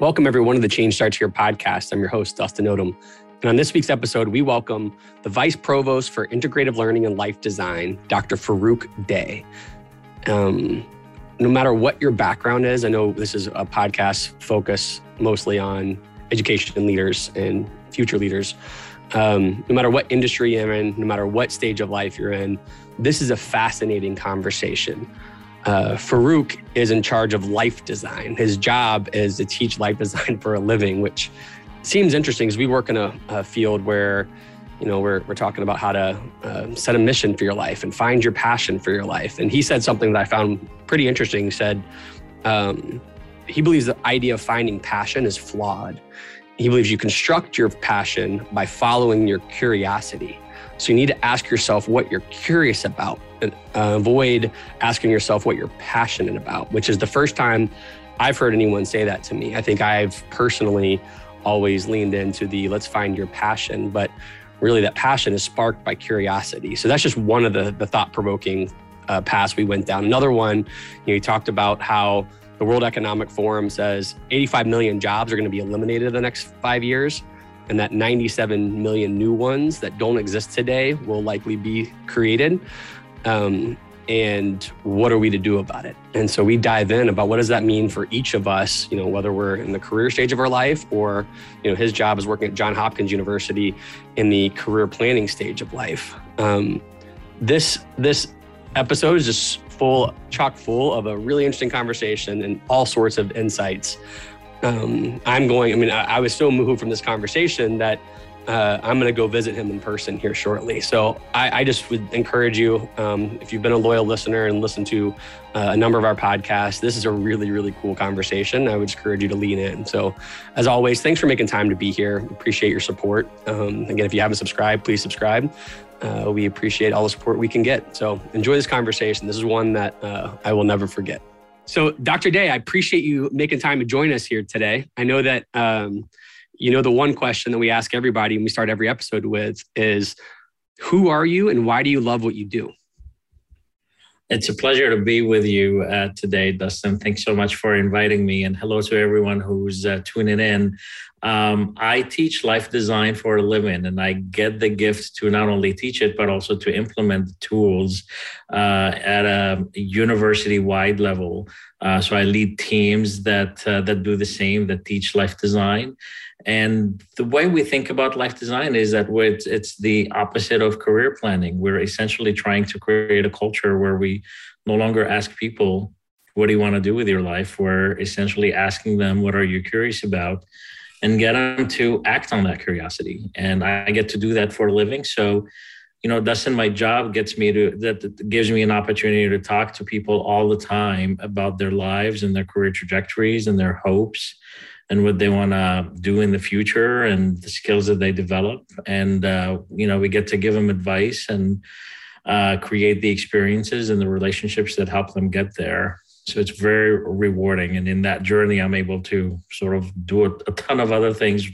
Welcome, everyone, to the Change Starts Here podcast. I'm your host, Dustin Odom. And on this week's episode, we welcome the Vice Provost for Integrative Learning and Life Design, Dr. Farouk Dey. Um, no matter what your background is, I know this is a podcast focused mostly on education leaders and future leaders. Um, no matter what industry you're in, no matter what stage of life you're in, this is a fascinating conversation uh, Farouk is in charge of life design. His job is to teach life design for a living, which seems interesting because we work in a, a, field where, you know, we're, we're talking about how to uh, set a mission for your life and find your passion for your life. And he said something that I found pretty interesting. He said, um, he believes the idea of finding passion is flawed. He believes you construct your passion by following your curiosity. So you need to ask yourself what you're curious about. Uh, avoid asking yourself what you're passionate about, which is the first time I've heard anyone say that to me. I think I've personally always leaned into the let's find your passion, but really that passion is sparked by curiosity. So that's just one of the, the thought provoking uh, paths we went down. Another one, you know, he talked about how the World Economic Forum says 85 million jobs are going to be eliminated in the next five years and that 97 million new ones that don't exist today will likely be created. Um, and what are we to do about it? And so we dive in about what does that mean for each of us, you know, whether we're in the career stage of our life or, you know, his job is working at Johns Hopkins University in the career planning stage of life. Um, this this episode is just full, chock full of a really interesting conversation and all sorts of insights um, I'm going, I mean, I, I, was so moved from this conversation that uh, I'm going to go visit him in person here shortly. So I, I just would encourage you, um, if you've been a loyal listener and listened to uh, a number of our podcasts, this is a really, really cool conversation. I would encourage you to lean in. So as always, thanks for making time to be here. Appreciate your support. Um, again, if you haven't subscribed, please subscribe. Uh, we appreciate all the support we can get. So enjoy this conversation. This is one that uh, I will never forget. So, Dr. Dey, I appreciate you making time to join us here today. I know that, um, you know, the one question that we ask everybody and we start every episode with is who are you and why do you love what you do? It's a pleasure to be with you uh, today, Dustin. Thanks so much for inviting me, and hello to everyone who's uh, tuning in. Um, I teach life design for a living, and I get the gift to not only teach it, but also to implement the tools uh, at a university wide level. Uh, so I lead teams that uh, that do the same, that teach life design. And the way we think about life design is that it's, the opposite of career planning. We're essentially trying to create a culture where we no longer ask people, "What do you want to do with your life?" We're essentially asking them, "What are you curious about?" and get them to act on that curiosity. And I get to do that for a living. So, you know, that's in my job gets me to that gives me an opportunity to talk to people all the time about their lives and their career trajectories and their hopes and what they want to do in the future and the skills that they develop. And, uh, you know, we get to give them advice and uh, create the experiences and the relationships that help them get there. So it's very rewarding. And in that journey, I'm able to sort of do a, a ton of other things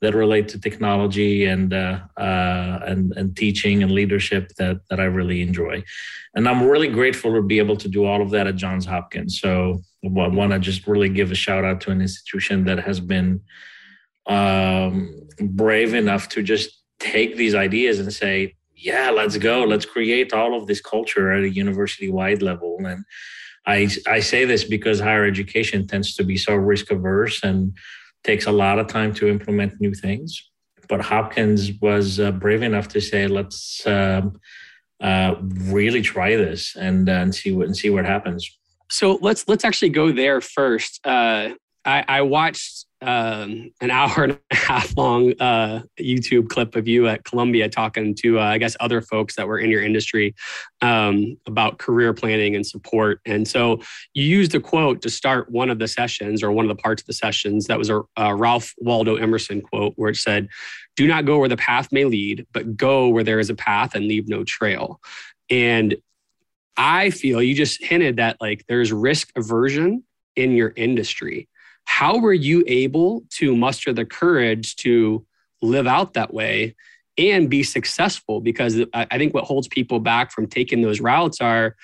that relate to technology and uh, uh, and and teaching and leadership that that I really enjoy. And I'm really grateful to be able to do all of that at Johns Hopkins. So I want to just really give a shout out to an institution that has been um, brave enough to just take these ideas and say, yeah, let's go, let's create all of this culture at a university wide level and I, I say this because higher education tends to be so risk averse and takes a lot of time to implement new things. But Hopkins was uh, brave enough to say, let's um, uh, really try this and, uh, and see what and see what happens. So let's let's actually go there first. Uh, I, I watched um, an hour and a half long uh, YouTube clip of you at Columbia talking to, uh, I guess, other folks that were in your industry um, about career planning and support. And so you used a quote to start one of the sessions or one of the parts of the sessions. That was a, a Ralph Waldo Emerson quote where it said, Do not go where the path may lead, but go where there is a path and leave no trail. And I feel you just hinted that like there's risk aversion in your industry how were you able to muster the courage to live out that way and be successful? Because I think what holds people back from taking those routes are,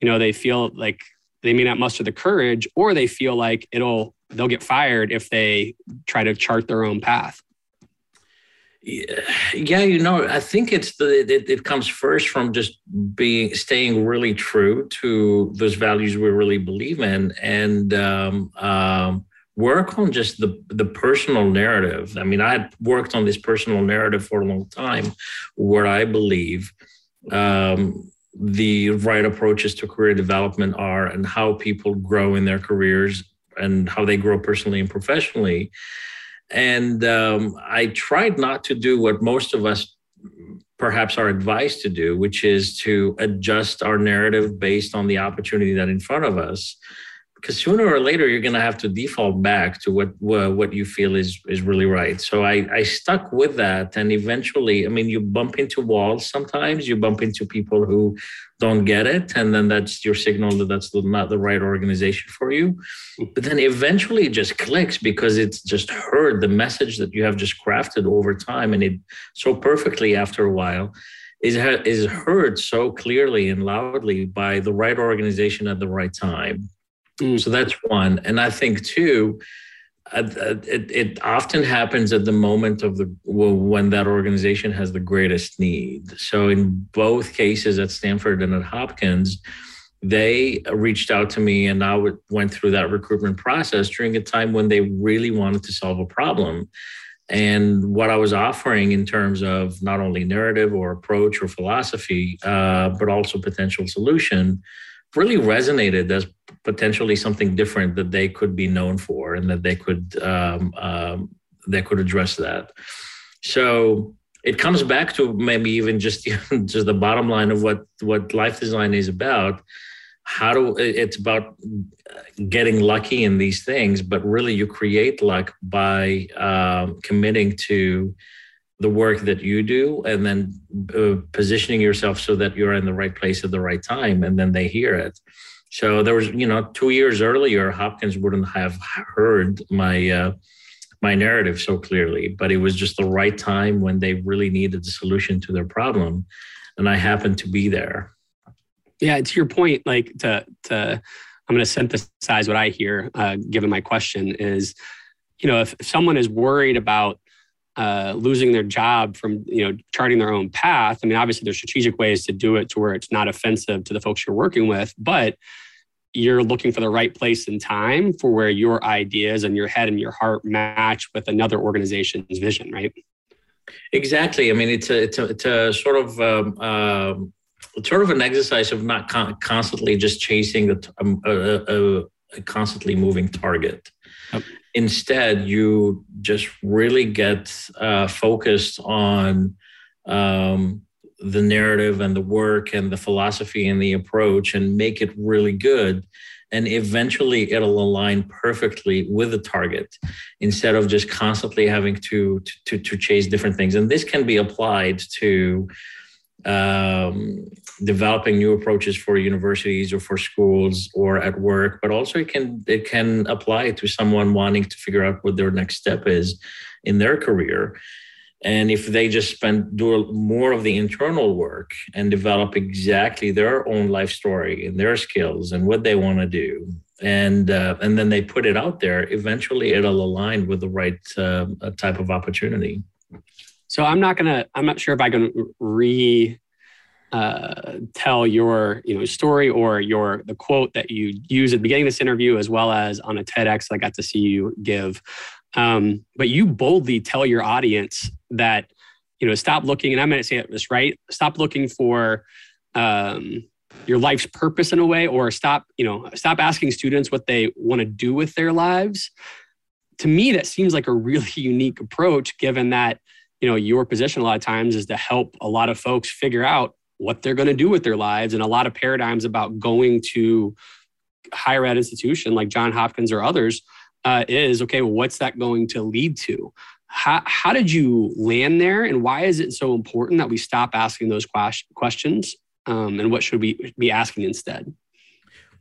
you know, they feel like they may not muster the courage or they feel like it'll they'll get fired if they try to chart their own path. Yeah, you know, I think it's the it, it comes first from just being staying really true to those values we really believe in, and um, um, work on just the the personal narrative. I mean, I had worked on this personal narrative for a long time, where I believe um, the right approaches to career development are, and how people grow in their careers, and how they grow personally and professionally. And um, I tried not to do what most of us perhaps are advised to do, which is to adjust our narrative based on the opportunity that in front of us because sooner or later you're going to have to default back to what what you feel is is really right. So I I stuck with that, and eventually, I mean, you bump into walls sometimes. You bump into people who don't get it, and then that's your signal that that's not the right organization for you. Mm. But then eventually, it just clicks because it's just heard the message that you have just crafted over time, and it so perfectly after a while is is heard so clearly and loudly by the right organization at the right time Mm. So that's one. And I think two, uh, uh, it, it, often happens at the moment of the when that organization has the greatest need. So in both cases at Stanford and at Hopkins, they reached out to me and I went through that recruitment process during a time when they really wanted to solve a problem. And what I was offering in terms of not only narrative or approach or philosophy, uh, but also potential solution really resonated as potentially something different that they could be known for and that they could um, um, they could address that. So it comes back to maybe even just just the bottom line of what what life design is about. How do it's about getting lucky in these things but really you create luck by um, committing to the work that you do and then uh, positioning yourself so that you're in the right place at the right time and then they hear it. So there was you know two years earlier hopkins wouldn't have heard my uh, my narrative so clearly but it was just the right time when they really needed the solution to their problem and i happened to be there. Yeah to your point like to to i'm going to synthesize what i hear uh, given my question is you know if, if someone is worried about uh, losing their job from you know charting their own path. I mean, obviously there's strategic ways to do it to where it's not offensive to the folks you're working with, but you're looking for the right place and time for where your ideas and your head and your heart match with another organization's vision, right? Exactly. I mean, it's a it's a, it's a sort of um, um, sort of an exercise of not con- constantly just chasing the um, a, a, a, constantly moving target. Yep. Instead, you just really get uh, focused on um, the narrative and the work and the philosophy and the approach and make it really good. And eventually it'll align perfectly with the target instead of just constantly having to, to, to chase different things. And this can be applied to um, developing new approaches for universities or for schools or at work, but also it can it can apply to someone wanting to figure out what their next step is in their career. And if they just spend do more of the internal work and develop exactly their own life story and their skills and what they want to do, and uh, and then they put it out there, eventually it'll align with the right uh, type of opportunity. So I'm not gonna. I'm not sure if I can re uh, tell your you know story or your the quote that you use at the beginning of this interview, as well as on a TEDx that I got to see you give. Um, but you boldly tell your audience that you know stop looking, and I'm going to say it this right. Stop looking for um, your life's purpose in a way, or stop you know stop asking students what they want to do with their lives. To me, that seems like a really unique approach, given that you know your position a lot of times is to help a lot of folks figure out what they're going to do with their lives and a lot of paradigms about going to higher ed institution like john hopkins or others uh, is okay well, what's that going to lead to? How, how did you land there and why is it so important that we stop asking those questions um, and what should we be asking instead?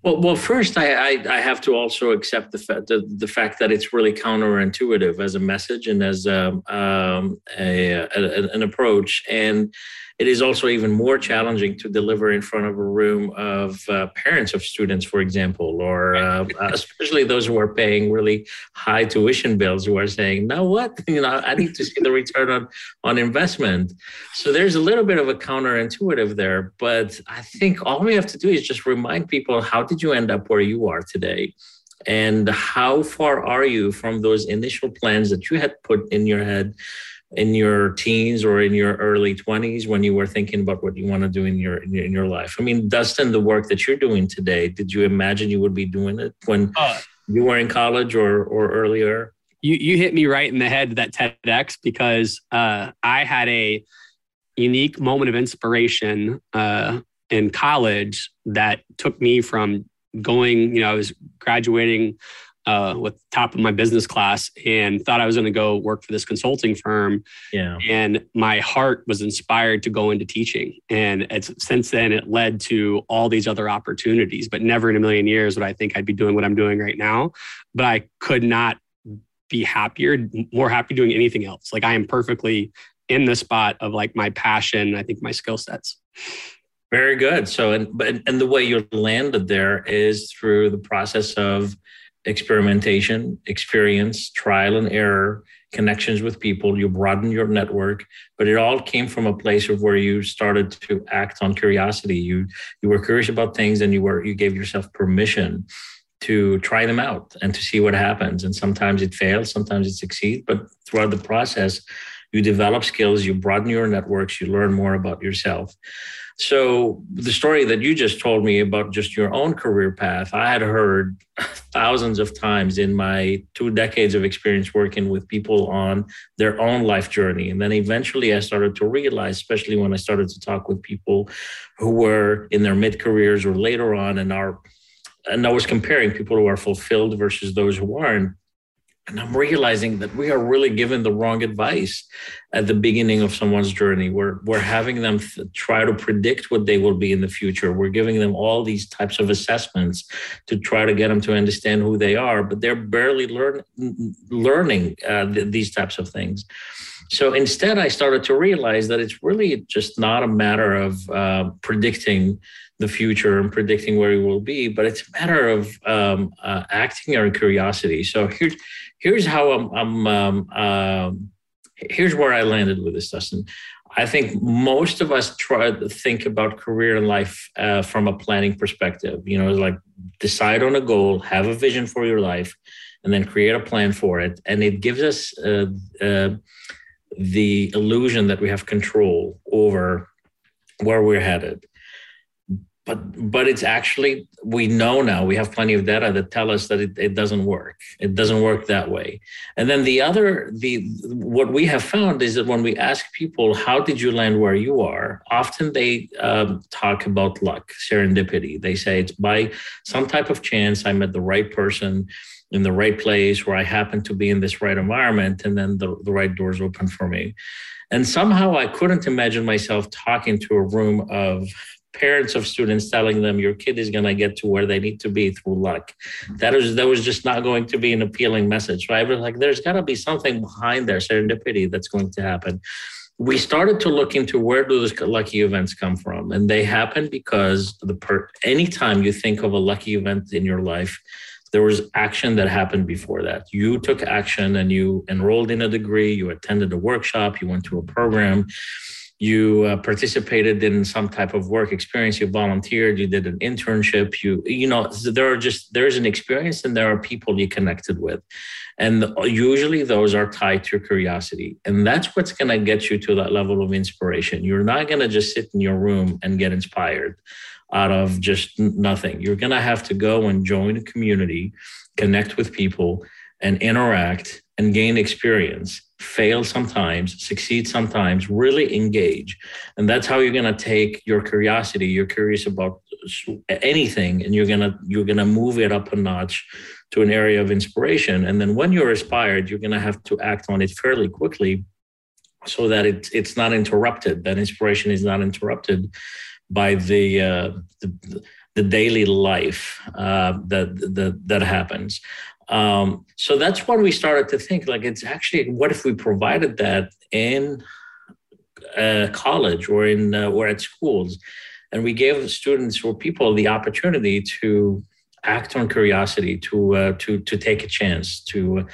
Well, well, first, I, I, I have to also accept the, fa- the, the fact that it's really counterintuitive as a message and as um, um, a, a, an approach, and it is also even more challenging to deliver in front of a room of uh, parents of students, for example, or uh, especially those who are paying really high tuition bills who are saying, "Now what? You know, I need to see the return on on investment." So there's a little bit of a counterintuitive there, but I think all we have to do is just remind people: How did you end up where you are today? And how far are you from those initial plans that you had put in your head in your teens or in your early 20s when you were thinking about what you want to do in your in your life? I mean dustin the work that you're doing today did you imagine you would be doing it when uh, you were in college or or earlier? You you hit me right in the head that tedx because uh, i had a unique moment of inspiration uh, in college that took me from going you know i was graduating uh, with top of my business class and thought I was going to go work for this consulting firm. Yeah. And my heart was inspired to go into teaching. And it's since then it led to all these other opportunities, but never in a million years would I think I'd be doing what I'm doing right now. But I could not be happier, more happy doing anything else. Like I am perfectly in the spot of like my passion, I think my skill sets. Very good. So, and but and the way you landed there is through the process of experimentation, experience, trial and error, connections with people. You broaden your network, but it all came from a place of where you started to act on curiosity. You you were curious about things, and you were you gave yourself permission to try them out and to see what happens. And sometimes it fails, sometimes it succeeds, but throughout the process, you develop skills, you broaden your networks, you learn more about yourself. So the story that you just told me about just your own career path, I had heard thousands of times in my two decades of experience working with people on their own life journey. And then eventually I started to realize, especially when I started to talk with people who were in their mid careers or later on and are and I was comparing people who are fulfilled versus those who aren't. And I'm realizing that we are really given the wrong advice at the beginning of someone's journey. We're, we're having them th- try to predict what they will be in the future. We're giving them all these types of assessments to try to get them to understand who they are, but they're barely learn, learning uh, th- these types of things. So instead, I started to realize that it's really just not a matter of uh, predicting the future and predicting where we will be, but it's a matter of um, uh, acting on curiosity. So here's here's how I'm. I'm um, um, here's where I landed with this, Dustin. I think most of us try to think about career and life uh, from a planning perspective. You know, it's like decide on a goal, have a vision for your life, and then create a plan for it. And it gives us uh, uh, the illusion that we have control over where we're headed but but it's actually we know now we have plenty of data that tell us that it, it doesn't work. It doesn't work that way. And then the other the what we have found is that when we ask people how did you land where you are? often they um, talk about luck serendipity. They say it's by some type of chance i met the right person in the right place where i happen to be in this right environment and then the, the right doors open for me. And somehow i couldn't imagine myself talking to a room of parents of students telling them your kid is going to get to where they need to be through luck. That was that was just not going to be an appealing message, right? But like there's got to be something behind there, serendipity that's going to happen. We started to look into where do those lucky events come from, and they happen because the per anytime you think of a lucky event in your life, there was action that happened before that. You took action and you enrolled in a degree, you attended a workshop, you went to a program you uh, participated in some type of work experience you volunteered you did an internship you you know there are just there's an experience and there are people you connected with. And usually those are tied to your curiosity. And that's what's going to get you to that level of inspiration. You're not going to just sit in your room and get inspired out of just nothing. You're going to have to go and join a community connect with people and interact and gain experience fail sometimes, succeed sometimes, really engage. And that's how you're going to take your curiosity. You're curious about anything and you're going to you're going to move it up a notch to an area of inspiration. And then when you're inspired, you're going to have to act on it fairly quickly so that it, it's not interrupted. That inspiration is not interrupted by the, uh, the the daily life uh, that, that that happens. Um, so that's when we started to think like it's actually what if we provided that in uh, college or in uh, or at schools, and we gave students or people the opportunity to act on curiosity, to uh, to to take a chance, to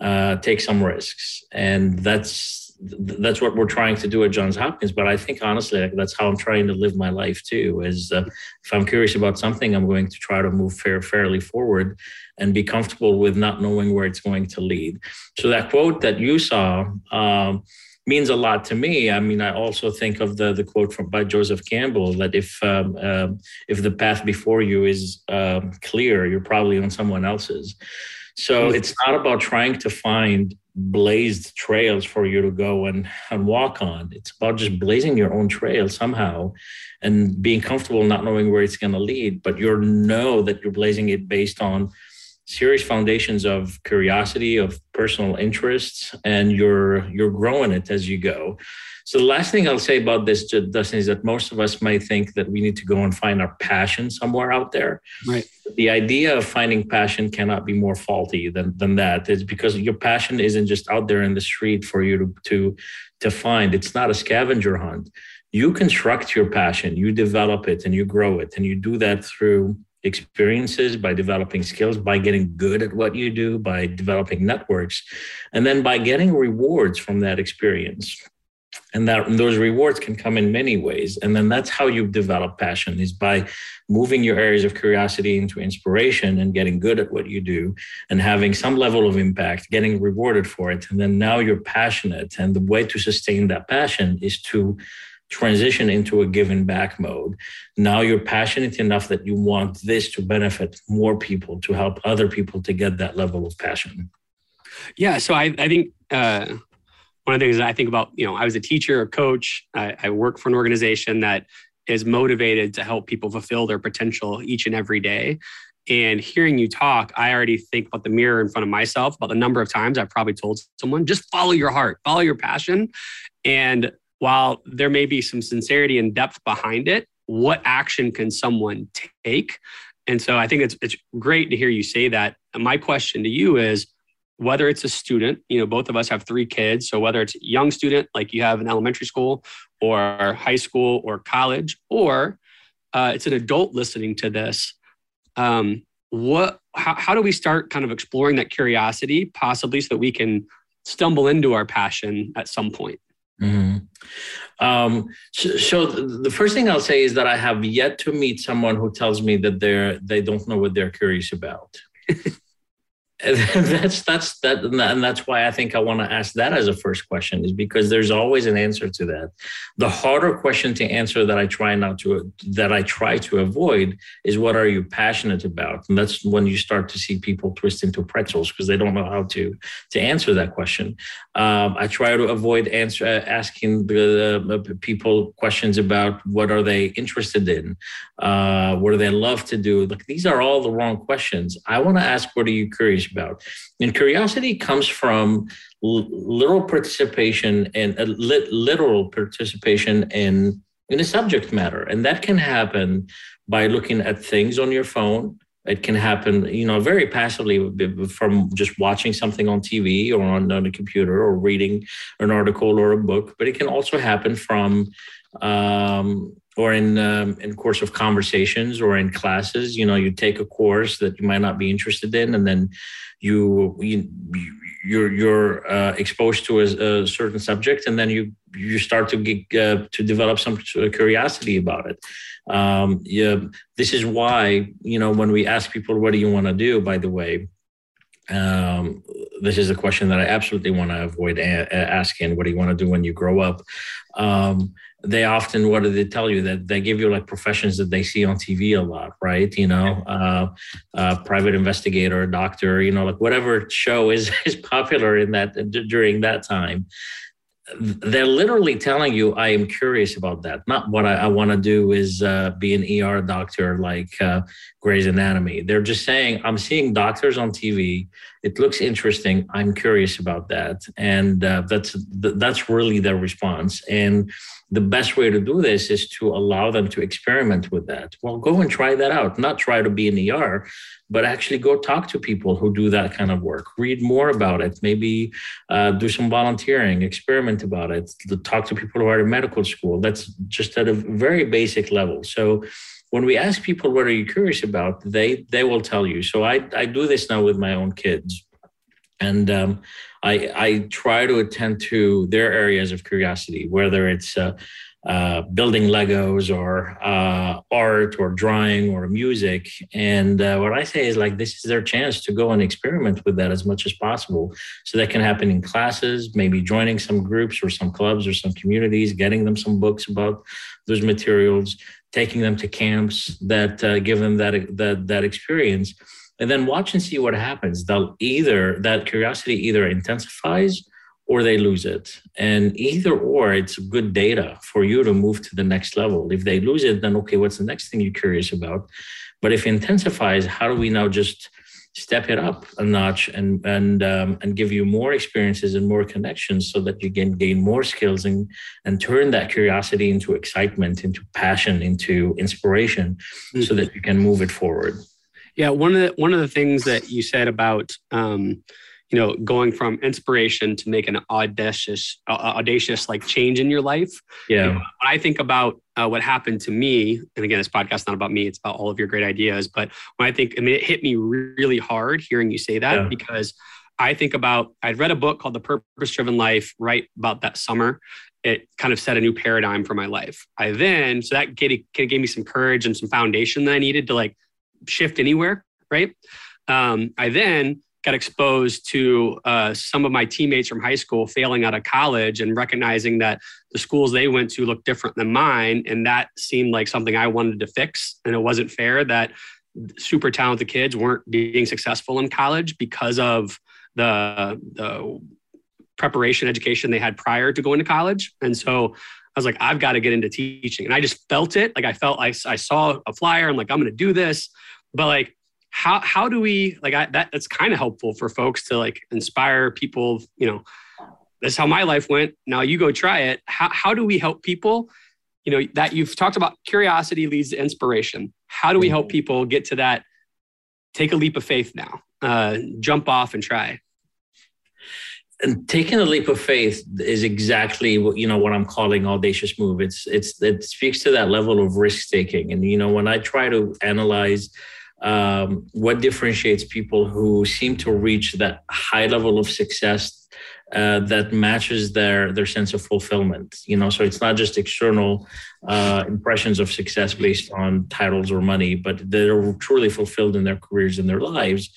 uh, take some risks, and that's that's what we're trying to do at Johns Hopkins. But I think honestly, that's how I'm trying to live my life too. Is uh, if I'm curious about something, I'm going to try to move fair, fairly forward and be comfortable with not knowing where it's going to lead. So that quote that you saw. Um, means a lot to me. I mean, I also think of the the quote from by Joseph Campbell that if um, uh, if the path before you is um, clear, you're probably on someone else's. So hmm. it's not about trying to find blazed trails for you to go and, and walk on. It's about just blazing your own trail somehow and being comfortable not knowing where it's going to lead, but you know that you're blazing it based on serious foundations of curiosity, of personal interests, and you're you're growing it as you go. So the last thing I'll say about this, Dustin, is that most of us might think that we need to go and find our passion somewhere out there. Right. The idea of finding passion cannot be more faulty than, than that. It's because your passion isn't just out there in the street for you to, to, to find. It's not a scavenger hunt. You construct your passion, you develop it and you grow it. And you do that through experiences, by developing skills, by getting good at what you do, by developing networks, and then by getting rewards from that experience and that and those rewards can come in many ways. And then that's how you develop passion is by moving your areas of curiosity into inspiration and getting good at what you do and having some level of impact getting rewarded for it. And then now you're passionate. And the way to sustain that passion is to transition into a given back mode. Now you're passionate enough that you want this to benefit more people to help other people to get that level of passion. Yeah so i, I think uh one of the things I think about, you know, I was a teacher, a coach, I, I work for an organization that is motivated to help people fulfill their potential each and every day. And hearing you talk, I already think about the mirror in front of myself, about the number of times I've probably told someone, just follow your heart, follow your passion. And while there may be some sincerity and depth behind it, what action can someone take? And so I think it's it's great to hear you say that. And my question to you is, whether it's a student, you know, both of us have three kids. So whether it's young student, like you have in elementary school or high school or college, or uh, it's an adult listening to this, um, what, how, how do we start kind of exploring that curiosity, possibly so that we can stumble into our passion at some point? Mm-hmm. Um, so, so, the first thing I'll say is that I have yet to meet someone who tells me that they're they don't know what they're curious about. that's that's that and that's why i think i want to ask that as a first question is because there's always an answer to that. The harder question to answer that i try not to that i try to avoid is what are you passionate about? And that's when you start to see people twist into pretzels because they don't know how to to answer that question. Um, i try to avoid answer asking the uh, people questions about what are they interested in? Uh, what do they love to do? Like these are all the wrong questions. I want to ask what are you curious about. And curiosity comes from literal participation and uh, literal participation in in a subject matter, and that can happen by looking at things on your phone. It can happen, you know, very passively from just watching something on TV or on, on a computer or reading an article or a book. But it can also happen from um, or in um, in course of conversations or in classes you know you take a course that you might not be interested in and then you, you you're you're uh, exposed to a, a, certain subject and then you you start to get uh, to develop some curiosity about it um, yeah this is why you know when we ask people what do you want to do by the way um, this is a question that I absolutely want to avoid a- asking. What do you want to do when you grow up? Um, they often what do they tell you? That they give you like professions that they see on tv a lot right? You know uh, uh, private investigator doctor you know like whatever show is is popular in that during that time. They're literally telling you i am curious about that. Not what i, I want to do is uh, be an er doctor like uh, Grey's Anatomy. They're just saying i'm seeing doctors on tv it looks interesting. I'm curious about that. And uh, that's that's really their response. And the best way to do this is to allow them to experiment with that. Well, go and try that out. Not try to be an ER, but actually go talk to people who do that kind of work. Read more about it. Maybe uh, do some volunteering. Experiment about it. Talk to people who are in medical school. That's just at a very basic level. So when we ask people what are you curious about, they they will tell you. So I I do this now with my own kids, and um, I I try to attend to their areas of curiosity, whether it's uh, uh, building Legos or uh, art or drawing or music. And uh, what I say is like this is their chance to go and experiment with that as much as possible. So that can happen in classes, maybe joining some groups or some clubs or some communities, getting them some books about those materials, taking them to camps that uh, give them that that that experience. And then watch and see what happens. They'll either that curiosity either intensifies or they lose it. And either or, it's good data for you to move to the next level. If they lose it, then okay, what's the next thing you're curious about? But if it intensifies, how do we now just step it up a notch and and um, and give you more experiences and more connections so that you can gain more skills and and turn that curiosity into excitement, into passion, into inspiration, mm-hmm. so that you can move it forward. Yeah, one of the one of the things that you said about um, you know going from inspiration to make an audacious uh, audacious like change in your life. Yeah. You know, when i think about uh, what happened to me and again this podcast is not about me it's about all of your great ideas but when i think i mean it hit me really hard hearing you say that yeah. because i think about i'd read a book called the purpose driven life right about that summer. It kind of set a new paradigm for my life. I then so that gave, gave me some courage and some foundation that i needed to like shift anywhere right um, i then got exposed to uh, some of my teammates from high school failing out of college and recognizing that the schools they went to looked different than mine. And that seemed like something I wanted to fix. And it wasn't fair that super talented kids weren't being successful in college because of the, the preparation education they had prior to going to college. And so I was like, I've got to get into teaching. And I just felt it. Like I felt I, I saw a flyer. I'm like, I'm going to do this. But like, how how do we like I, that that's kind of helpful for folks to like inspire people you know that's how my life went now you go try it how, how do we help people you know that you've talked about curiosity leads to inspiration how do we help mm-hmm. people get to that take a leap of faith now uh, jump off and try taking a leap of faith is exactly what you know what I'm calling audacious move. It's it's it speaks to that level of risk taking. And you know when I try to analyze um, what differentiates people who seem to reach that high level of success uh, that matches their their sense of fulfillment you know so it's not just external uh, impressions of success based on titles or money but they're truly fulfilled in their careers and their lives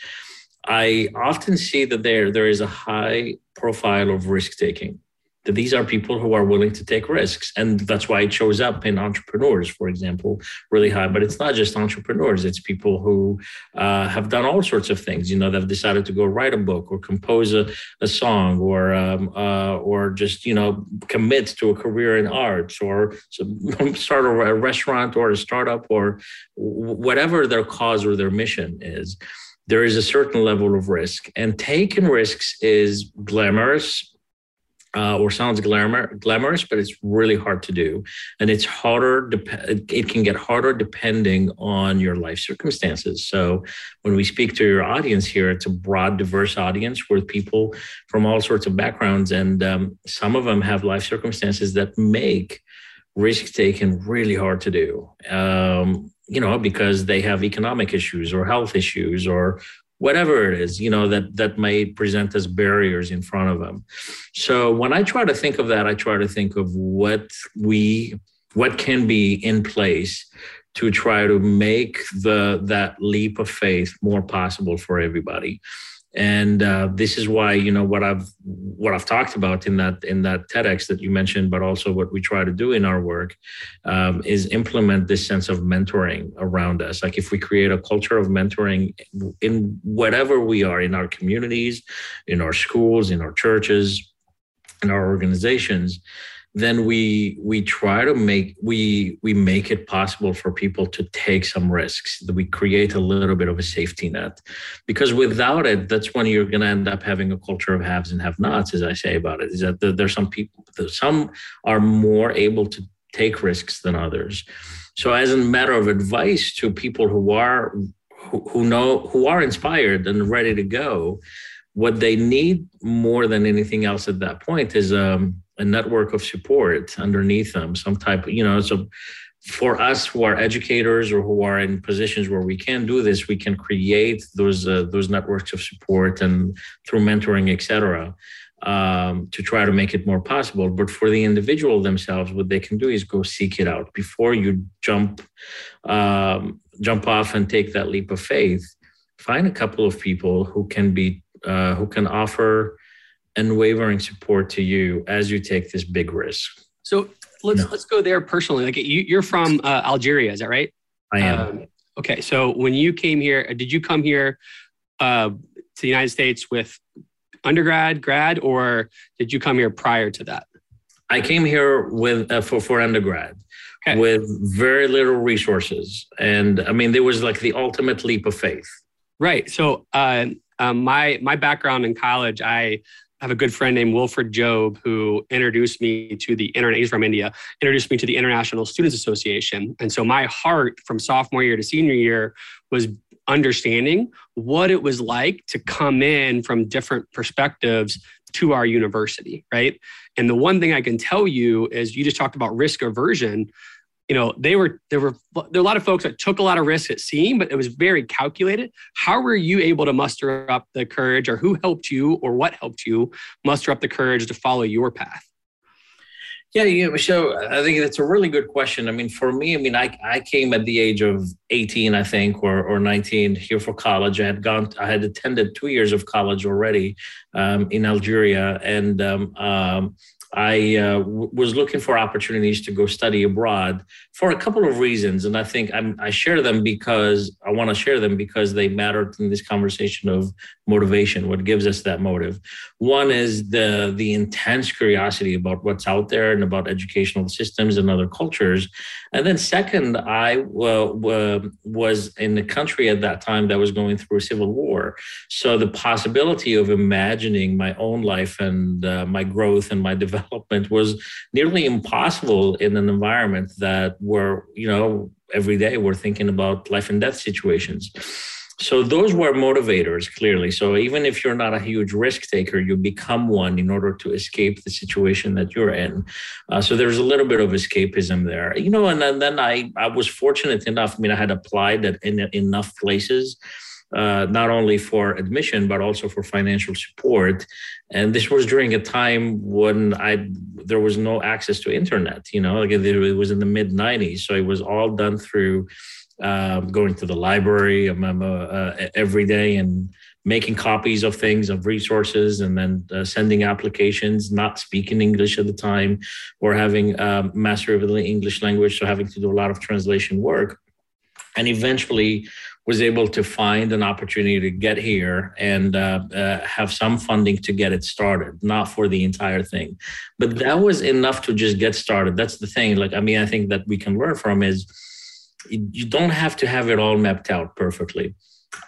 i often see that there there is a high profile of risk taking that these are people who are willing to take risks. And that's why it shows up in entrepreneurs, for example, really high. But it's not just entrepreneurs, it's people who uh, have done all sorts of things. You know, they've decided to go write a book or compose a, a song or, um, uh, or just, you know, commit to a career in arts or start a restaurant or a startup or whatever their cause or their mission is there is a certain level of risk and taking risks is glamorous uh, or sounds glamour, glamorous, but it's really hard to do. And it's harder, it can get harder depending on your life circumstances. So when we speak to your audience here, it's a broad, diverse audience with people from all sorts of backgrounds. And um, some of them have life circumstances that make risk taking really hard to do. Um, you know, because they have economic issues or health issues or whatever it is you know that that may present as barriers in front of them. So when i try to think of that i try to think of what we what can be in place to try to make the that leap of faith more possible for everybody and uh, this is why you know what i've what i've talked about in that in that tedx that you mentioned but also what we try to do in our work um, is implement this sense of mentoring around us. Like if we create a culture of mentoring in whatever we are in our communities in our schools in our churches in our organizations then we we try to make we we make it possible for people to take some risks. We create a little bit of a safety net. Because without it that's when you're going to end up having a culture of haves and have nots as i say about it is that there's some people some are more able to take risks than others. So as a matter of advice to people who are who, who know who are inspired and ready to go what they need more than anything else at that point is um, a network of support underneath them, some type, you know, so for us who are educators or who are in positions where we can do this, we can create those uh, those networks of support and through mentoring, etc., um, to try to make it more possible. But for the individual themselves, what they can do is go seek it out before you jump um, jump off and take that leap of faith. Find a couple of people who can be uh, who can offer unwavering support to you as you take this big risk. So let's no. let's go there personally. Like you, are from uh, Algeria, is that right? I am. Um, okay, so when you came here, uh, did you come here uh, to the United States with undergrad, grad, or did you come here prior to that? I came here with uh, for for undergrad. Okay. With very little resources, and I mean, there was like the ultimate leap of faith. Right. So, uh, um, my my background in college, I I have a good friend named Wilfred Job who introduced me to the internet. He's from India. Introduced me to the International Students Association, and so my heart from sophomore year to senior year was understanding what it was like to come in from different perspectives to our university, right? And the one thing I can tell you is you just talked about risk aversion you know, they were there were there were a lot of folks that took a lot of risks at seeing, but it was very calculated. How were you able to muster up the courage, or who helped you, or what helped you muster up the courage to follow your path? Yeah, yeah. michelle I think that's a really good question. I mean, for me, I mean, I, I came at the age of 18, I think, or, or 19 here for college. I had gone, I had attended two years of college already um, in Algeria. And um, um, I uh, w- was looking for opportunities to go study abroad for a couple of reasons, and I think I'm, i share them because I want to share them because they matter in this conversation of motivation. What gives us that motive? One is the the intense curiosity about what's out there and about educational systems and other cultures, and then second, I uh, was in the country at that time that was going through a civil war, so the possibility of imagining my own life and uh, my growth and my development development was nearly impossible in an environment that were, you know, every day we're thinking about life and death situations. So those were motivators clearly. So even if you're not a huge risk taker, you become one in order to escape the situation that you're in. Uh, so there's a little bit of escapism there, you know. And then, then I I was fortunate enough. I mean, I had applied at in, enough places uh, not only for admission but also for financial support. And this was during a time when I there was no access to internet. You know, like it was in the mid '90s, so it was all done through um, going to the library um, uh, uh, every day and making copies of things of resources and then uh, sending applications not speaking english at the time or having um, mastery of the english language so having to do a lot of translation work and eventually was able to find an opportunity to get here and uh, uh, have some funding to get it started, not for the entire thing. But that was enough to just get started. That's the thing. Like, I mean, I think that we can learn from is you don't have to have it all mapped out perfectly.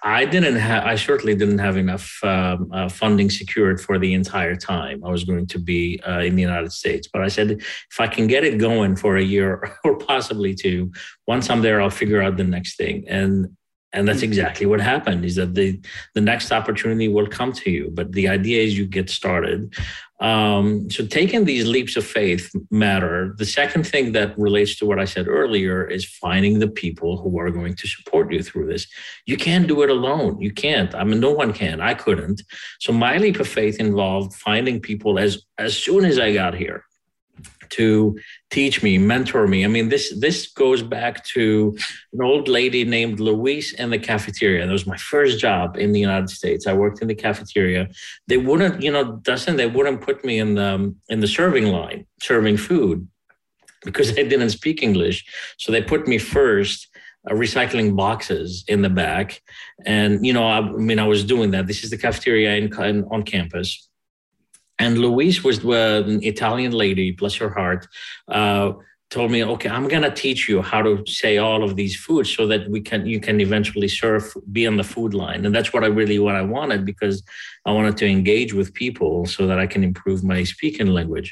I didn't have, I certainly didn't have enough um, uh, funding secured for the entire time I was going to be uh, in the United States. But I said, if I can get it going for a year or possibly two, once I'm there, I'll figure out the next thing. And and that's exactly what happened is that the the next opportunity will come to you. But the idea is you get started. Um, so taking these leaps of faith matter. The second thing that relates to what i said earlier is finding the people who are going to support you through this. You can't do it alone. You can't. I mean no one can. I couldn't. So my leap of faith involved finding people as as soon as i got here to teach me, mentor me. I mean, this this goes back to an old lady named Louise in the cafeteria. That was my first job in the United States. I worked in the cafeteria. They wouldn't, you know, Dustin, they wouldn't put me in the in the serving line serving food because I didn't speak English. So they put me first. Uh, recycling boxes in the back, and you know, I, I, mean, I was doing that. This is the cafeteria in, in on campus, And Louise was an Italian lady, bless her heart. Uh, told me, okay, I'm gonna teach you how to say all of these foods so that we can you can eventually serve be on the food line. And that's what I really what I wanted because I wanted to engage with people so that I can improve my speaking language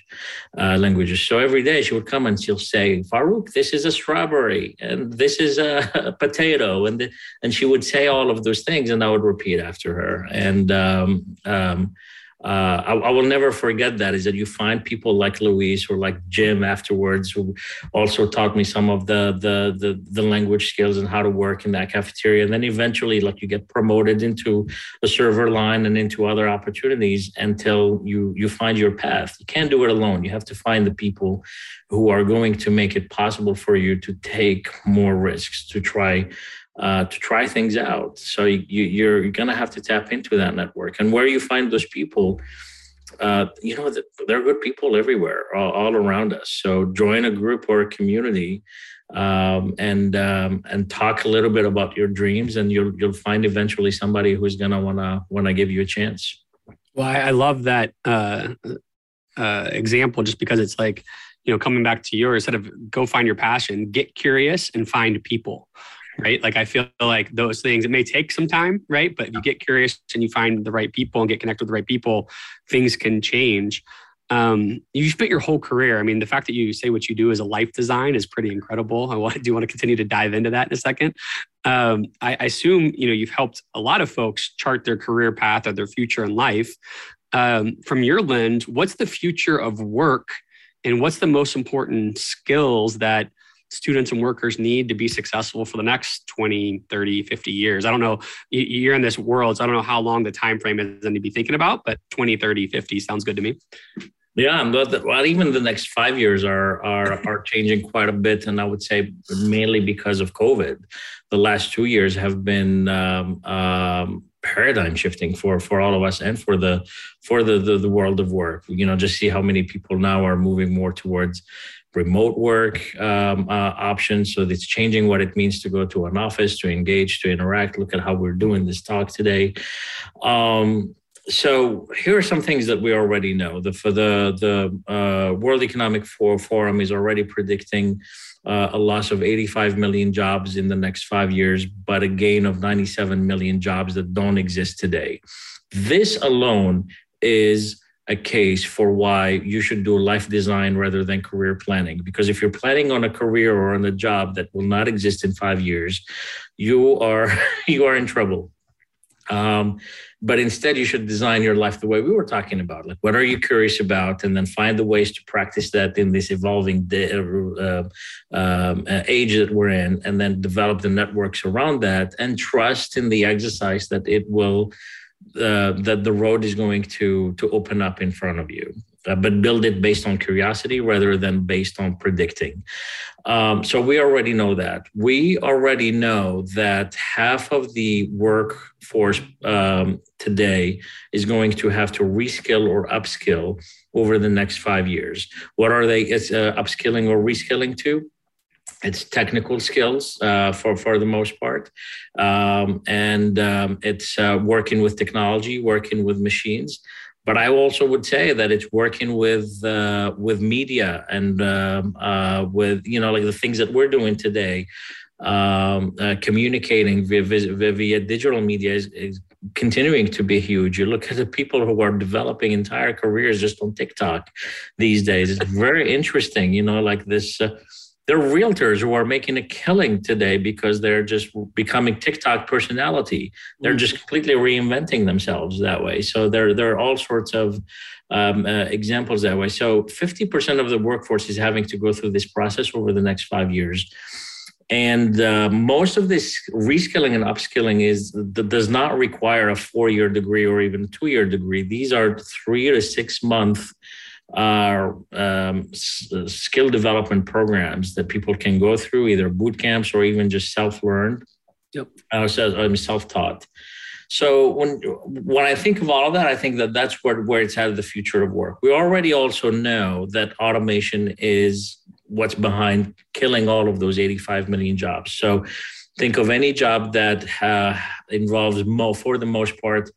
uh, languages. So every day she would come and she'll say, Farouk, this is a strawberry and this is a, a potato, and the, and she would say all of those things, and I would repeat after her. And um, um, uh, I, I, will never forget that is that you find people like Louise or like Jim afterwards who also taught me some of the, the the the language skills and how to work in that cafeteria. And then eventually like you get promoted into a server line and into other opportunities until you you find your path. You can't do it alone. You have to find the people who are going to make it possible for you to take more risks to try uh, to try things out. So you, you're, going to have to tap into that network. And where you find those people, uh, you know, there are good people everywhere, all, all, around us. So join a group or a community, um, and um, and talk a little bit about your dreams, and you'll you'll find eventually somebody who's gonna wanna wanna give you a chance. Well, I, I love that uh, uh, example, just because it's like you know coming back to yours, instead of go find your passion, get curious and find people right? Like I feel like those things, it may take some time, right? But if you get curious and you find the right people and get connected with the right people, things can change. Um, you spent your whole career. I mean, the fact that you say what you do as a life design is pretty incredible. I want, do want to continue to dive into that in a second. Um, I, I, assume you know you've helped a lot of folks chart their career path or their future in life. Um, from your lens, what's the future of work, and what's the most important skills that students and workers need to be successful for the next 20 30 50 years i don't know you're in this world so i don't know how long the time frame is going to be thinking about but 20 30 50 sounds good to me yeah, well, even the next five years are are are changing quite a bit, and I would say mainly because of COVID. The last two years have been um, um, paradigm shifting for for all of us and for the for the, the the world of work. You know, just see how many people now are moving more towards remote work um, uh, options. So it's changing what it means to go to an office, to engage, to interact. Look at how we're doing this talk today. Um, so here are some things that we already know. The for the the uh, World Economic Forum is already predicting uh, a loss of 85 million jobs in the next five years, but a gain of 97 million jobs that don't exist today. This alone is a case for why you should do life design rather than career planning. Because if you're planning on a career or on a job that will not exist in five years, you are you are in trouble. Um, but instead, you should design your life the way we were talking about. Like, what are you curious about, and then find the ways to practice that in this evolving de- uh, um, uh, age that we're in, and then develop the networks around that, and trust in the exercise that it will uh, that the road is going to to open up in front of you. Uh, but build it based on curiosity rather than based on predicting. Um, so we already know that. We already know that half of the workforce um, today is going to have to reskill or upskill over the next five years. What are they uh, upskilling or reskilling to? It's technical skills uh, for for the most part, um, and um, it's uh, working with technology, working with machines. But I also would say that it's working with uh, with media and um, uh, with you know like the things that we're doing today. Um, uh, communicating via, via, via, digital media is, is continuing to be huge. You look at the people who are developing entire careers just on TikTok these days. It's very interesting, you know, like this there are realtors who are making a killing today because they're just becoming TikTok personality. They're just completely reinventing themselves that way. So there, there are all sorts of um, uh, examples that way. So 50% of the workforce is having to go through this process over the next five years. And uh, most of this reskilling and upskilling is does not require a four-year degree or even two-year degree. These are three to six month are um, s- skill development programs that people can go through, either boot camps or even just self-learned, yep. uh, so, um, self-taught. So when when I think of all of that, I think that that's where where it's at the future of work. We already also know that automation is what's behind killing all of those 85 million jobs. So think of any job that uh, involves, mo- for the most part,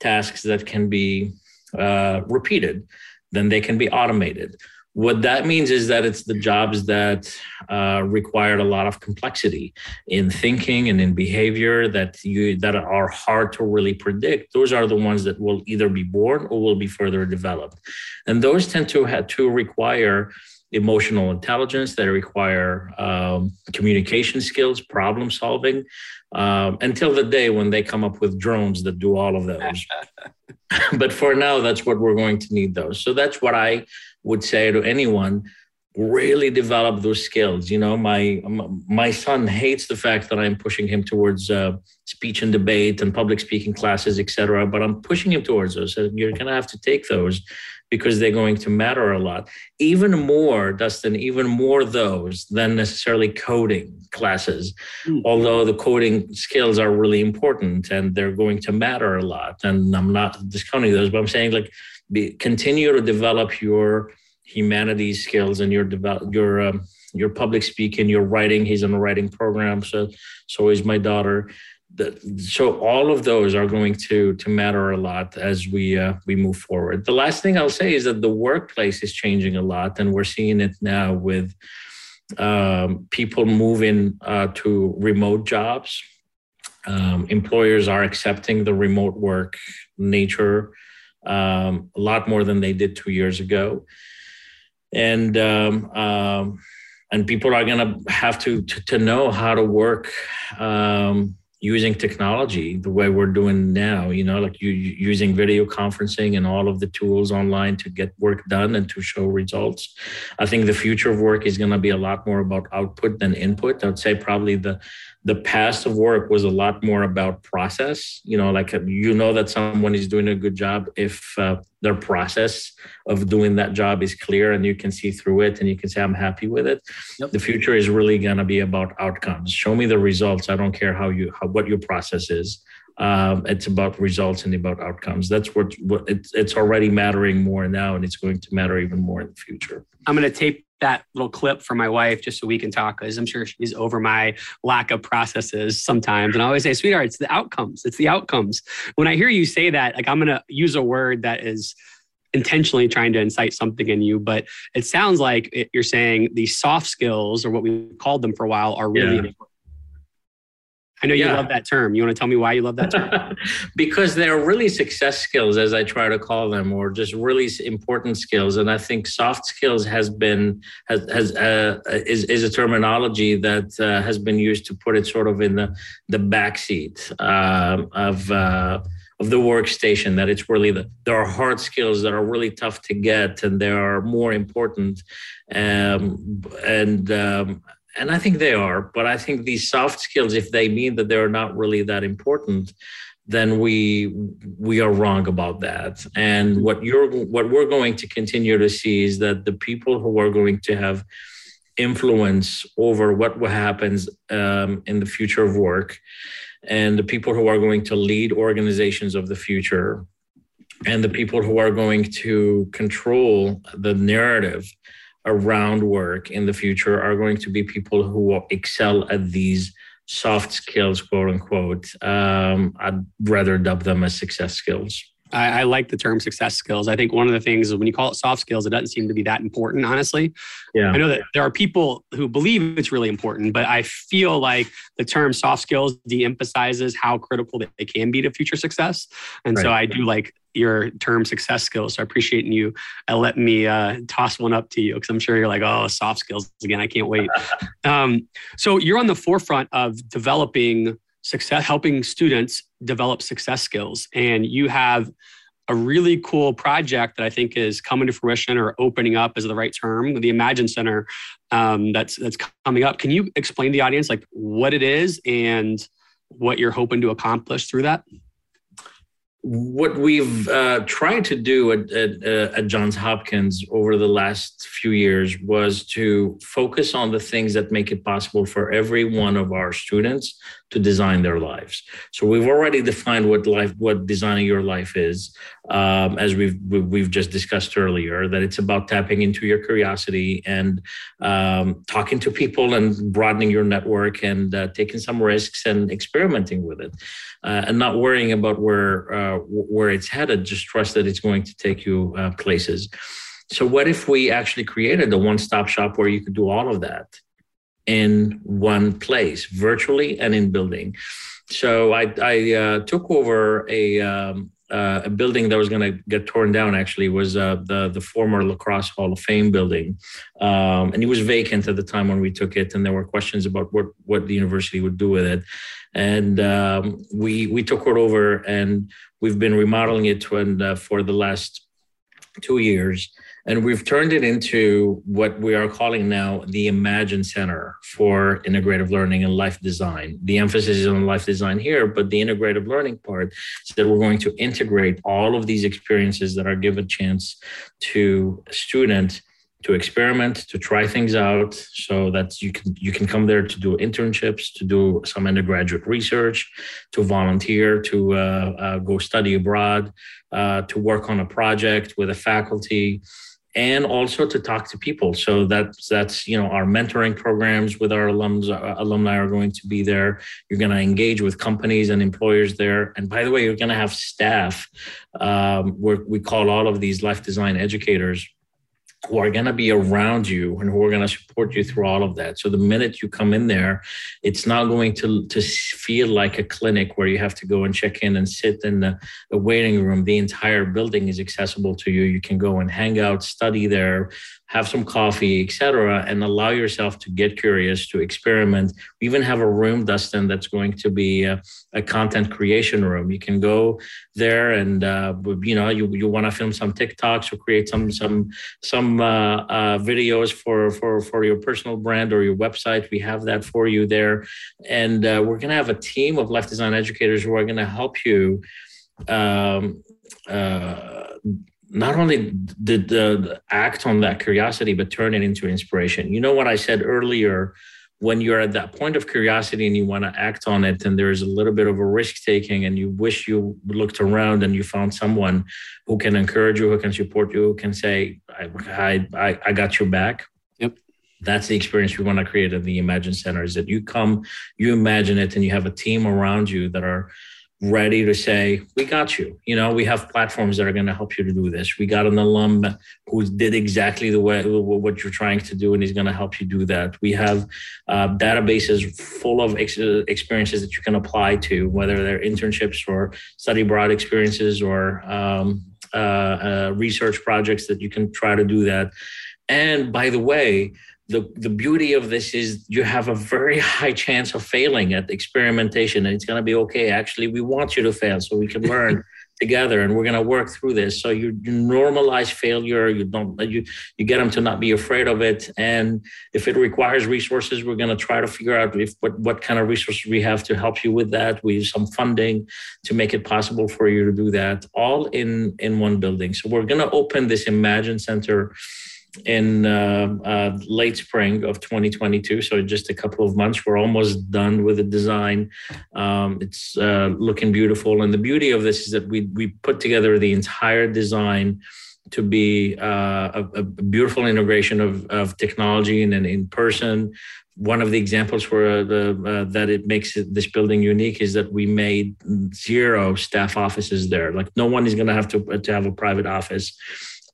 tasks that can be uh, repeated, then they can be automated. What that means is that it's the jobs that uh, required a lot of complexity in thinking and in behavior that you that are hard to really predict. Those are the ones that will either be born or will be further developed, and those tend to have to require emotional intelligence that require um, communication skills, problem solving, um, until the day when they come up with drones that do all of those. but for now, that's what we're going to need those. So that's what I would say to anyone really develop those skills you know my my son hates the fact that i'm pushing him towards uh, speech and debate and public speaking classes etc but i'm pushing him towards those and you're going to have to take those because they're going to matter a lot even more dustin even more those than necessarily coding classes mm. although the coding skills are really important and they're going to matter a lot and i'm not discounting those but i'm saying like be, continue to develop your humanities skills and your develop your um, your public speaking, your writing. He's in a writing program, so so is my daughter. So all of those are going to to matter a lot as we uh, we move forward. The last thing I'll say is that the workplace is changing a lot, and we're seeing it now with um, people moving uh, to remote jobs. Um, employers are accepting the remote work nature um, a lot more than they did two years ago. And um, um, and people are going to have to, to know how to work um, using technology the way we're doing now you know like you using video conferencing and all of the tools online to get work done and to show results. I think the future of work is going to be a lot more about output than input. I would say probably the the past of work was a lot more about process. You know like you know that someone is doing a good job if uh, their process of doing that job is clear and you can see through it and you can say i'm happy with it. Yep. the future is really going to be about outcomes. Show me the results. I don't care how you how, what your process is. Um, it's about results and about outcomes. That's what, what it's, it's already mattering more now and it's going to matter even more in the future. I'm going to tape that little clip for my wife just so we can talk because I'm sure she's over my lack of processes sometimes. And I always say, sweetheart, it's the outcomes. It's the outcomes. When I hear you say that, like I'm gonna use a word that is intentionally trying to incite something in you, but it sounds like it, you're saying the soft skills or what we called them for a while are really yeah. important I know you yeah. love that term. You want to tell me why you love that term? because they're really success skills, as I try to call them, or just really important skills. And I think soft skills has been has, has uh, is is a terminology that uh, has been used to put it sort of in the the backseat uh, of. Uh, of the workstation that it's really the there are hard skills that are really tough to get and they are more important um, and um, and I think they are, but I think these soft skills, if they mean that they're not really that important, then we we are wrong about that. And what you're what we're going to continue to see is that the people who are going to have influence over what happens um, in the future of work, and the people who are going to lead organizations of the future, and the people who are going to control the narrative around work in the future are going to be people who excel at these soft skills, quote unquote. Um, I'd rather dub them as success skills. I, I, like the term success skills. I think one of the things is when you call it soft skills, it doesn't seem to be that important, honestly. Yeah. I know that there are people who believe it's really important, but I feel like the term soft skills de emphasizes how critical they can be to future success. And right. so I do like your term success skills. So I appreciate you uh, let me uh, toss one up to you because I'm sure you're like, oh, soft skills again. I can't wait. um, so you're on the forefront of developing success, helping students develop success skills. And you have a really cool project that I think is coming to fruition or opening up is the right term, the Imagine Center um, that's that's coming up. Can you explain to the audience like what it is and what you're hoping to accomplish through that? what we've uh, tried to do at, at, uh, at, Johns Hopkins over the last few years was to focus on the things that make it possible for every one of our students to design their lives. So we've already defined what life, what designing your life is, um, as we've we've just discussed earlier. That it's about tapping into your curiosity and um, talking to people and broadening your network and uh, taking some risks and experimenting with it, uh, and not worrying about where uh, where it's headed. Just trust that it's going to take you uh, places. So what if we actually created a one-stop shop where you could do all of that? In one place, virtually and in building. So I, I uh, took over a, um, uh, a building that was going to get torn down. Actually, was uh, the the former Lacrosse Hall of Fame building, um, and it was vacant at the time when we took it. And there were questions about what what the university would do with it. And um, we we took it over, and we've been remodeling it uh, for the last two years. And we've turned it into what we are calling now the Imagine Center for Integrative Learning and Life Design. The emphasis is on life design here, but the integrative learning part is that we're going to integrate all of these experiences that are given chance to a student to experiment to try things out so that you can you can come there to do internships to do some undergraduate research to volunteer to uh, uh, go study abroad uh, to work on a project with a faculty and also to talk to people. So that's that's you know our mentoring programs with our alums uh, alumni are going to be there. You're going to engage with companies and employers there. And by the way, you're going to have staff. Um, we call all of these life design educators who are going to be around you and who are going to support you through all of that. So the minute you come in there, it's not going to, to feel like a clinic where you have to go and check in and sit in the, the waiting room. The entire building is accessible to you. You can go and hang out, study there, have some coffee, etc., and allow yourself to get curious, to experiment. We even have a room, Dustin, that's going to be a, a content creation room. You can go there, and uh, you know, you, you want to film some TikToks or create some some some uh, uh, videos for for for your personal brand or your website. We have that for you there, and uh, we're to have a team of life design educators who are to help you. Um, uh, not only did the act on that curiosity, but turn it into inspiration. You know what I said earlier? When you're at that point of curiosity and you want to act on it, and there's a little bit of a risk taking, and you wish you looked around and you found someone who can encourage you, who can support you, who can say, "I, I, I got your back." Yep that's the experience we want to create at the imagine center is that you come you imagine it and you have a team around you that are ready to say, we got you. You know, we have platforms that are going to help you to do this. We got an alum who did exactly the way what you're trying to do, and he's going to help you do that. We have uh, databases full of ex- experiences that you can apply to, whether they're internships or study abroad experiences or um, uh, uh, research projects that you can try to do that. And by the way, the, the beauty of this is you have a very high chance of failing at experimentation and it's going to be okay. Actually we want you to fail so we can learn together and we're going to work through this. So you, you normalize failure. You don't you you get them to not be afraid of it. And if it requires resources we're going to try to figure out if what, what kind of resources we have to help you with that. We use some funding to make it possible for you to do that all in in one building. So we're going to open this imagine center in uh, uh, late spring of 2022. So just a couple of months, we're almost done with the design. Um, it's uh, looking beautiful, and the beauty of this is that we we put together the entire design to be uh, a, a, beautiful integration of, of technology and, and in person. One of the examples for the, uh, that it makes this building unique is that we made zero staff offices there. Like no one is going to have to to have a private office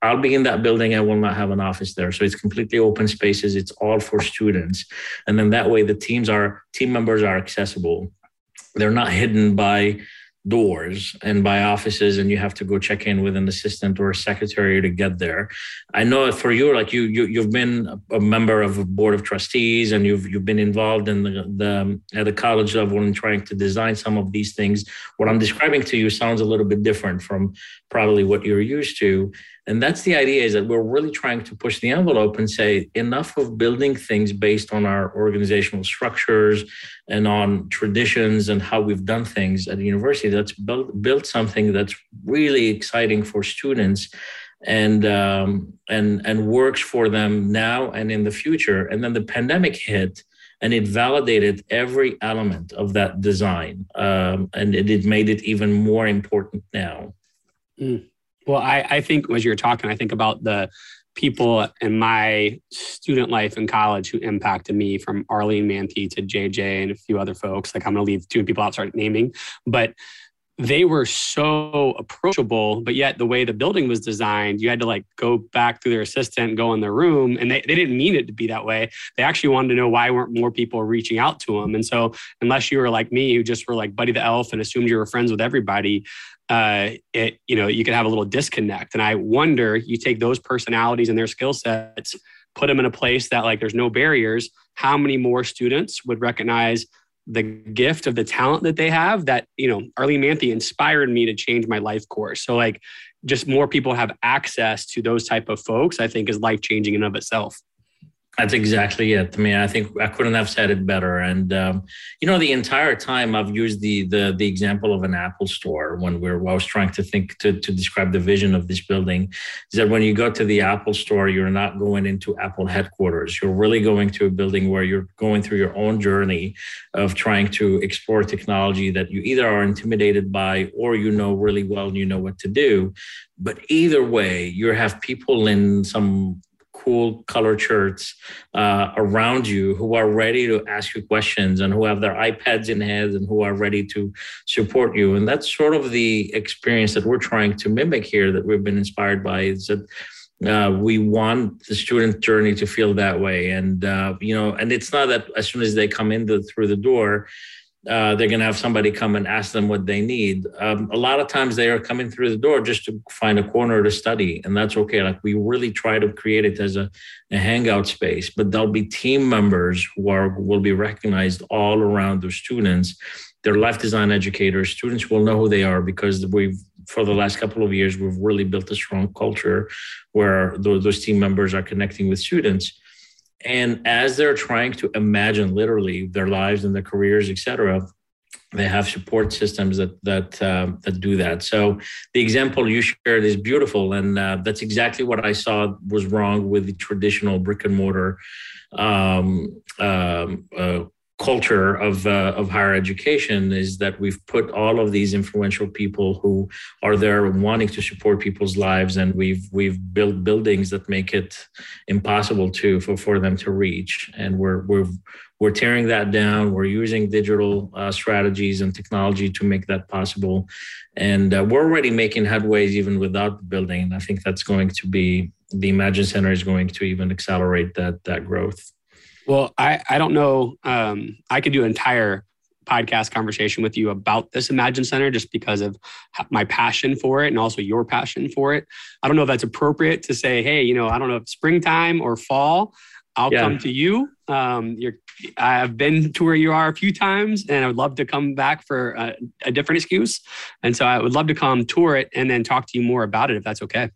I'll be in that building. I will not have an office there. So it's completely open spaces. It's all for students. And then that way the teams are team members are accessible. They're not hidden by doors and by offices and you have to go check in with an assistant or a secretary to get there i know for you like you, you you've been a member of a board of trustees and you've you've been involved in the, the at the college level in trying to design some of these things what i'm describing to you sounds a little bit different from probably what you're used to and that's the idea is that we're really trying to push the envelope and say enough of building things based on our organizational structures and on traditions and how we've done things at the university. Let's build, build something that's really exciting for students and um, and and works for them now and in the future. And then the pandemic hit and it validated every element of that design. Um, and it, it, made it even more important now. Mm. Well, I, I think as you're talking, I think about the people in my student life in college who impacted me from Arlene Manthe to JJ and a few other folks. Like I'm going to leave two people out, start naming, but they were so approachable, but yet the way the building was designed, you had to like go back through their assistant, go in their room, and they, they didn't mean it to be that way. They actually wanted to know why weren't more people reaching out to them. And so, unless you were like me, who just were like Buddy the Elf and assumed you were friends with everybody, uh, it you know you could have a little disconnect. And I wonder, you take those personalities and their skill sets, put them in a place that like there's no barriers. How many more students would recognize? The gift of the talent that they have that you know arlene manthe inspired me to change my life course. So like just more people have access to those type of folks i think is life changing in of itself that's exactly it. I mean, I think I couldn't have said it better. And um, you know, the entire time I've used the the the example of an Apple store when we're I was trying to think to to describe the vision of this building is that when you go to the Apple store, you're not going into Apple headquarters. You're really going to a building where you're going through your own journey of trying to explore technology that you either are intimidated by or you know really well and you know what to do. But either way, you have people in some cool color shirts uh, around you who are ready to ask you questions and who have their iPads in hands and who are ready to support you. And that's sort of the experience that we're trying to mimic here that we've been inspired by is that uh, we want the student journey to feel that way and uh, you know and it's not that as soon as they come in the, through the door uh, they're going to have somebody come and ask them what they need. Um, a lot of times they are coming through the door just to find a corner to study, and that's okay. Like we really try to create it as a, a hangout space, but there'll be team members who are will be recognized all around the students. They're life design educators. Students will know who they are because we've for the last couple of years we've really built a strong culture where those, those team members are connecting with students and as they're trying to imagine literally their lives and their careers, et cetera, they have support systems that that um, that do that. So the example you shared is beautiful, and uh, that's exactly what I saw was wrong with the traditional brick and mortar um, um, uh, culture of uh, of higher education is that we've put all of these influential people who are there wanting to support people's lives and we've we've built buildings that make it impossible to for, for them to reach. And we're we're we're tearing that down. We're using digital uh, strategies and technology to make that possible. And uh, we're already making headways even without the building. I think that's going to be the imagine center is going to even accelerate that that growth well, I, I don't know. Um, I could do an entire podcast conversation with you about this Imagine Center just because of my passion for it and also your passion for it. I don't know if that's appropriate to say, hey, you know, I don't know if springtime or fall, I'll yeah. come to you. Um, you're, I've been to where you are a few times and I would love to come back for a, a different excuse. And so I would love to come tour it and then talk to you more about it if that's okay.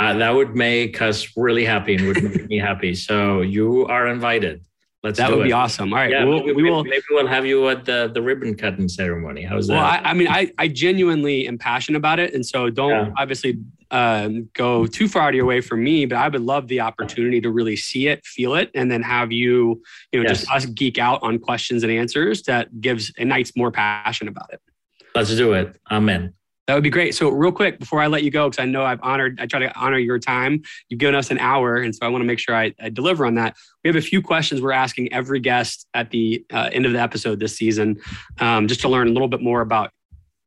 Uh, that would make us really happy and would make me happy. So you are invited. Let's that would it. be awesome. All right, yeah, we'll, maybe, we will. Maybe we'll have you at the, the ribbon cutting ceremony. How's that? Well, I, I mean, I, I genuinely am passionate about it, and so don't yeah. obviously um, go too far out of your way for me. But I would love the opportunity to really see it, feel it, and then have you, you know, yes. just us geek out on questions and answers that gives ignites more passion about it. Let's do it. Amen. That would be great. So, real quick, before I let you go, because I know I've honored, I try to honor your time. You've given us an hour, and so I want to make sure I, I deliver on that. We have a few questions we're asking every guest at the uh, end of the episode this season, um, just to learn a little bit more about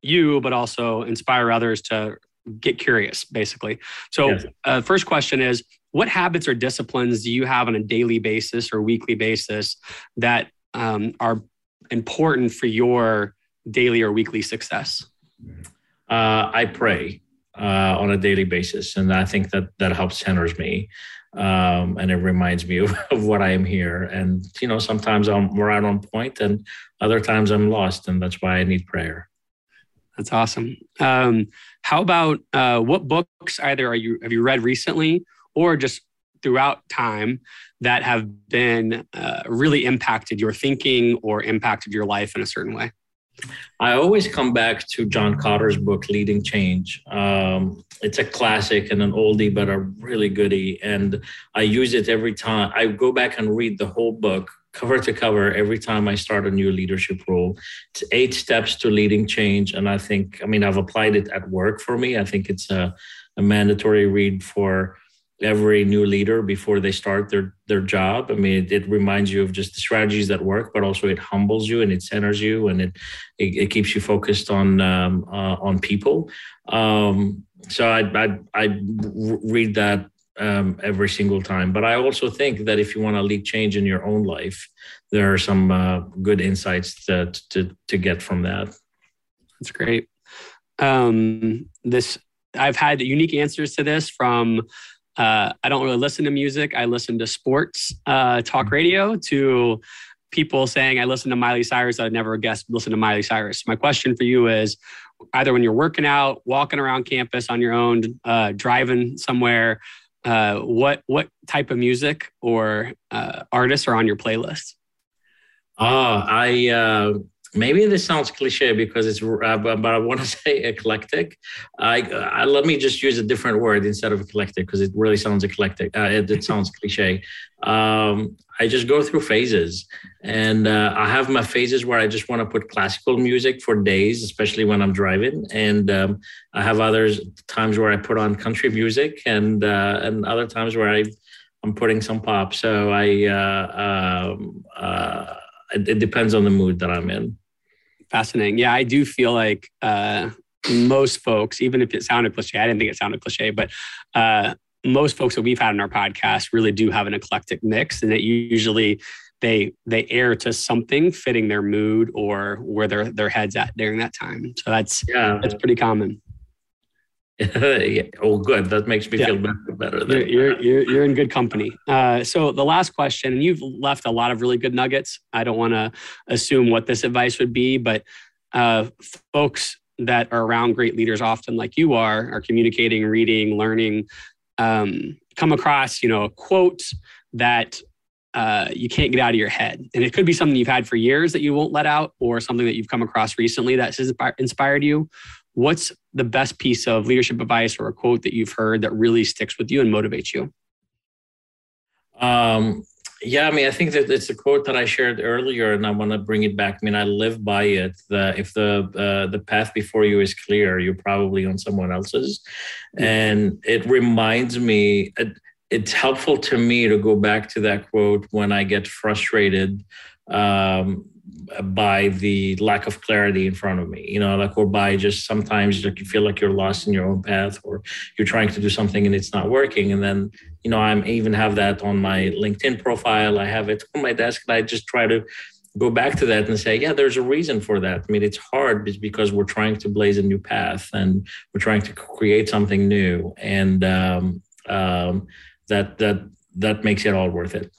you, but also inspire others to get curious, basically. So, yes. uh, first question is What habits or disciplines do you have on a daily basis or weekly basis that um, are important for your daily or weekly success? Uh, I pray uh, on a daily basis, and I think that that helps centers me, um, and it reminds me of, of, what I am here. And you know, sometimes I'm right on point, and other times I'm lost, and that's why I need prayer. That's awesome. Um, how about uh, what books either are you have you read recently, or just throughout time that have been uh, really impacted your thinking or impacted your life in a certain way? I always come back to John Kotter's book, Leading Change. Um, it's a classic and an oldie, but a really goodie. And I use it every time. I go back and read the whole book cover to cover every time I start a new leadership role. It's eight steps to leading change. And I think, I mean, I've applied it at work for me. I think it's a, a mandatory read for every new leader before they start their their job. I mean, it, it, reminds you of just the strategies that work, but also it humbles you and it centers you and it it, it keeps you focused on um, uh, on people. Um, so I I I read that um, every single time. But I also think that if you want to lead change in your own life, there are some uh, good insights to, to, to get from that. That's great. Um, this I've had unique answers to this from. Uh, I don't really listen to music. I listen to sports uh, talk mm-hmm. radio. To people saying I listen to Miley Cyrus. I'd never guessed listen to Miley Cyrus. My question for you is: either when you're working out, walking around campus on your own, uh, driving somewhere, uh, what what type of music or uh, artists are on your playlist? Oh, I uh, maybe this sounds cliche because it's uh, but I want to say eclectic. I, I, let me just use a different word instead of eclectic because it really sounds eclectic. Uh, it, it, sounds cliche. Um, I just go through phases, and uh, I have my phases where I just want to put classical music for days, especially when I'm driving, and um, I have others times where I put on country music, and uh, and other times where I I'm putting some pop. So I uh, um, uh, it depends on the mood that I'm in. Fascinating. Yeah, I do feel like uh, most folks, even if it sounded cliche, I didn't think it sounded cliche, but uh, most folks that we've had in our podcast really do have an eclectic mix, and it usually they they air to something fitting their mood or where their their heads at during that time. So that's yeah, that's pretty common. Yeah. Oh, good. That makes me yeah. feel better. you're, you're, you're, you're, in good company. Uh, so the last question, and you've left a lot of really good nuggets. I don't want to assume what this advice would be, but uh, folks that are around great leaders often like you are, are communicating, reading, learning, um, come across, you know, a quote that uh, you can't get out of your head. And it could be something you've had for years that you won't let out, or something that you've come across recently that has inspired you. What's the best piece of leadership advice or a quote that you've heard that really sticks with you and motivates you? Um, yeah, I mean, I think that it's a quote that I shared earlier, and I want to bring it back. I mean, I live by it. The, if the uh, the path before you is clear, you're probably on someone else's, and it reminds me. It, it's helpful to me to go back to that quote when I get frustrated um, by the lack of clarity in front of me you know like or by just sometimes like you feel like you're lost in your own path or you're trying to do something and it's not working. And then you know i'm even have that on my linkedin profile. I have it on my desk and i just try to go back to that and say yeah there's a reason for that. I mean it's hard because we're trying to blaze a new path and we're trying to create something new. And um, um, that that that makes it all worth it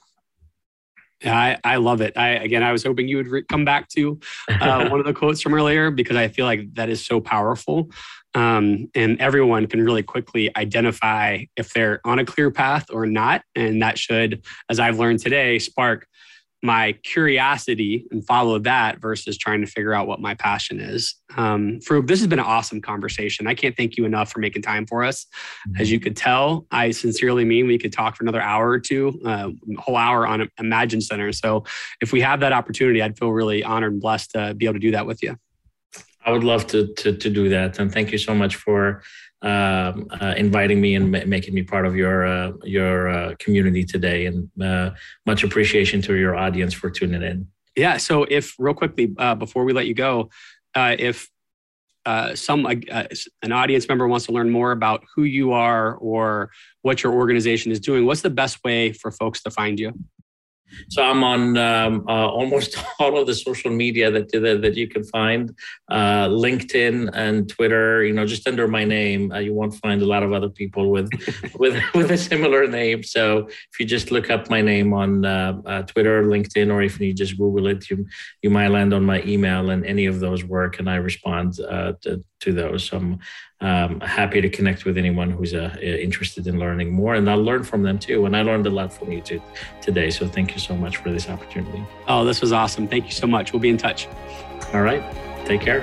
I, I love it. I again, I was hoping you would re- come back to uh, one of the quotes from earlier because I feel like that is so powerful, um, and everyone can really quickly identify if they're on a clear path or not, and that should, as I've learned today, spark my curiosity and follow that versus trying to figure out what my passion is. Um, this has been an awesome conversation. I can't thank you enough for making time for us. As you could tell, I sincerely mean we could talk for another hour or two, uh, whole hour on Imagine Center. So if we have that opportunity, I'd feel really honored and blessed to be able to do that with you. I would love to, to, to do that. And thank you so much for um, uh, inviting me and ma- making me part of your uh, your uh, community today. And uh, much appreciation to your audience for tuning in. Yeah. So, if real quickly uh, before we let you go, uh, if some an audience member wants to learn more about who you are or what your organization is doing, what's the best way for folks to find you? So I'm on um, uh, almost all of the social media that that, that you can find, uh, LinkedIn and Twitter. You know, just under my name, uh, you won't find a lot of other people with with with a similar name. So if you just look up my name on uh, uh, Twitter, LinkedIn, or if you just Google it, you you might land on my email, and any of those work, and I respond uh, to, to those. So I'm um, happy to connect with anyone who's uh, interested in learning more, and I'll learn from them too. And I learned a lot from you too, today. So thank you so much for this opportunity. Oh, this was awesome. Thank you so much. We'll be in touch. All right. Take care.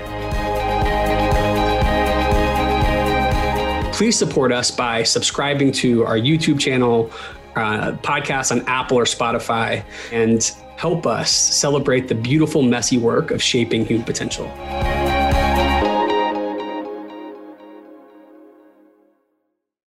Please support us by subscribing to our YouTube channel, uh, podcast on Apple or Spotify, and help us celebrate the beautiful, messy work of shaping human potential.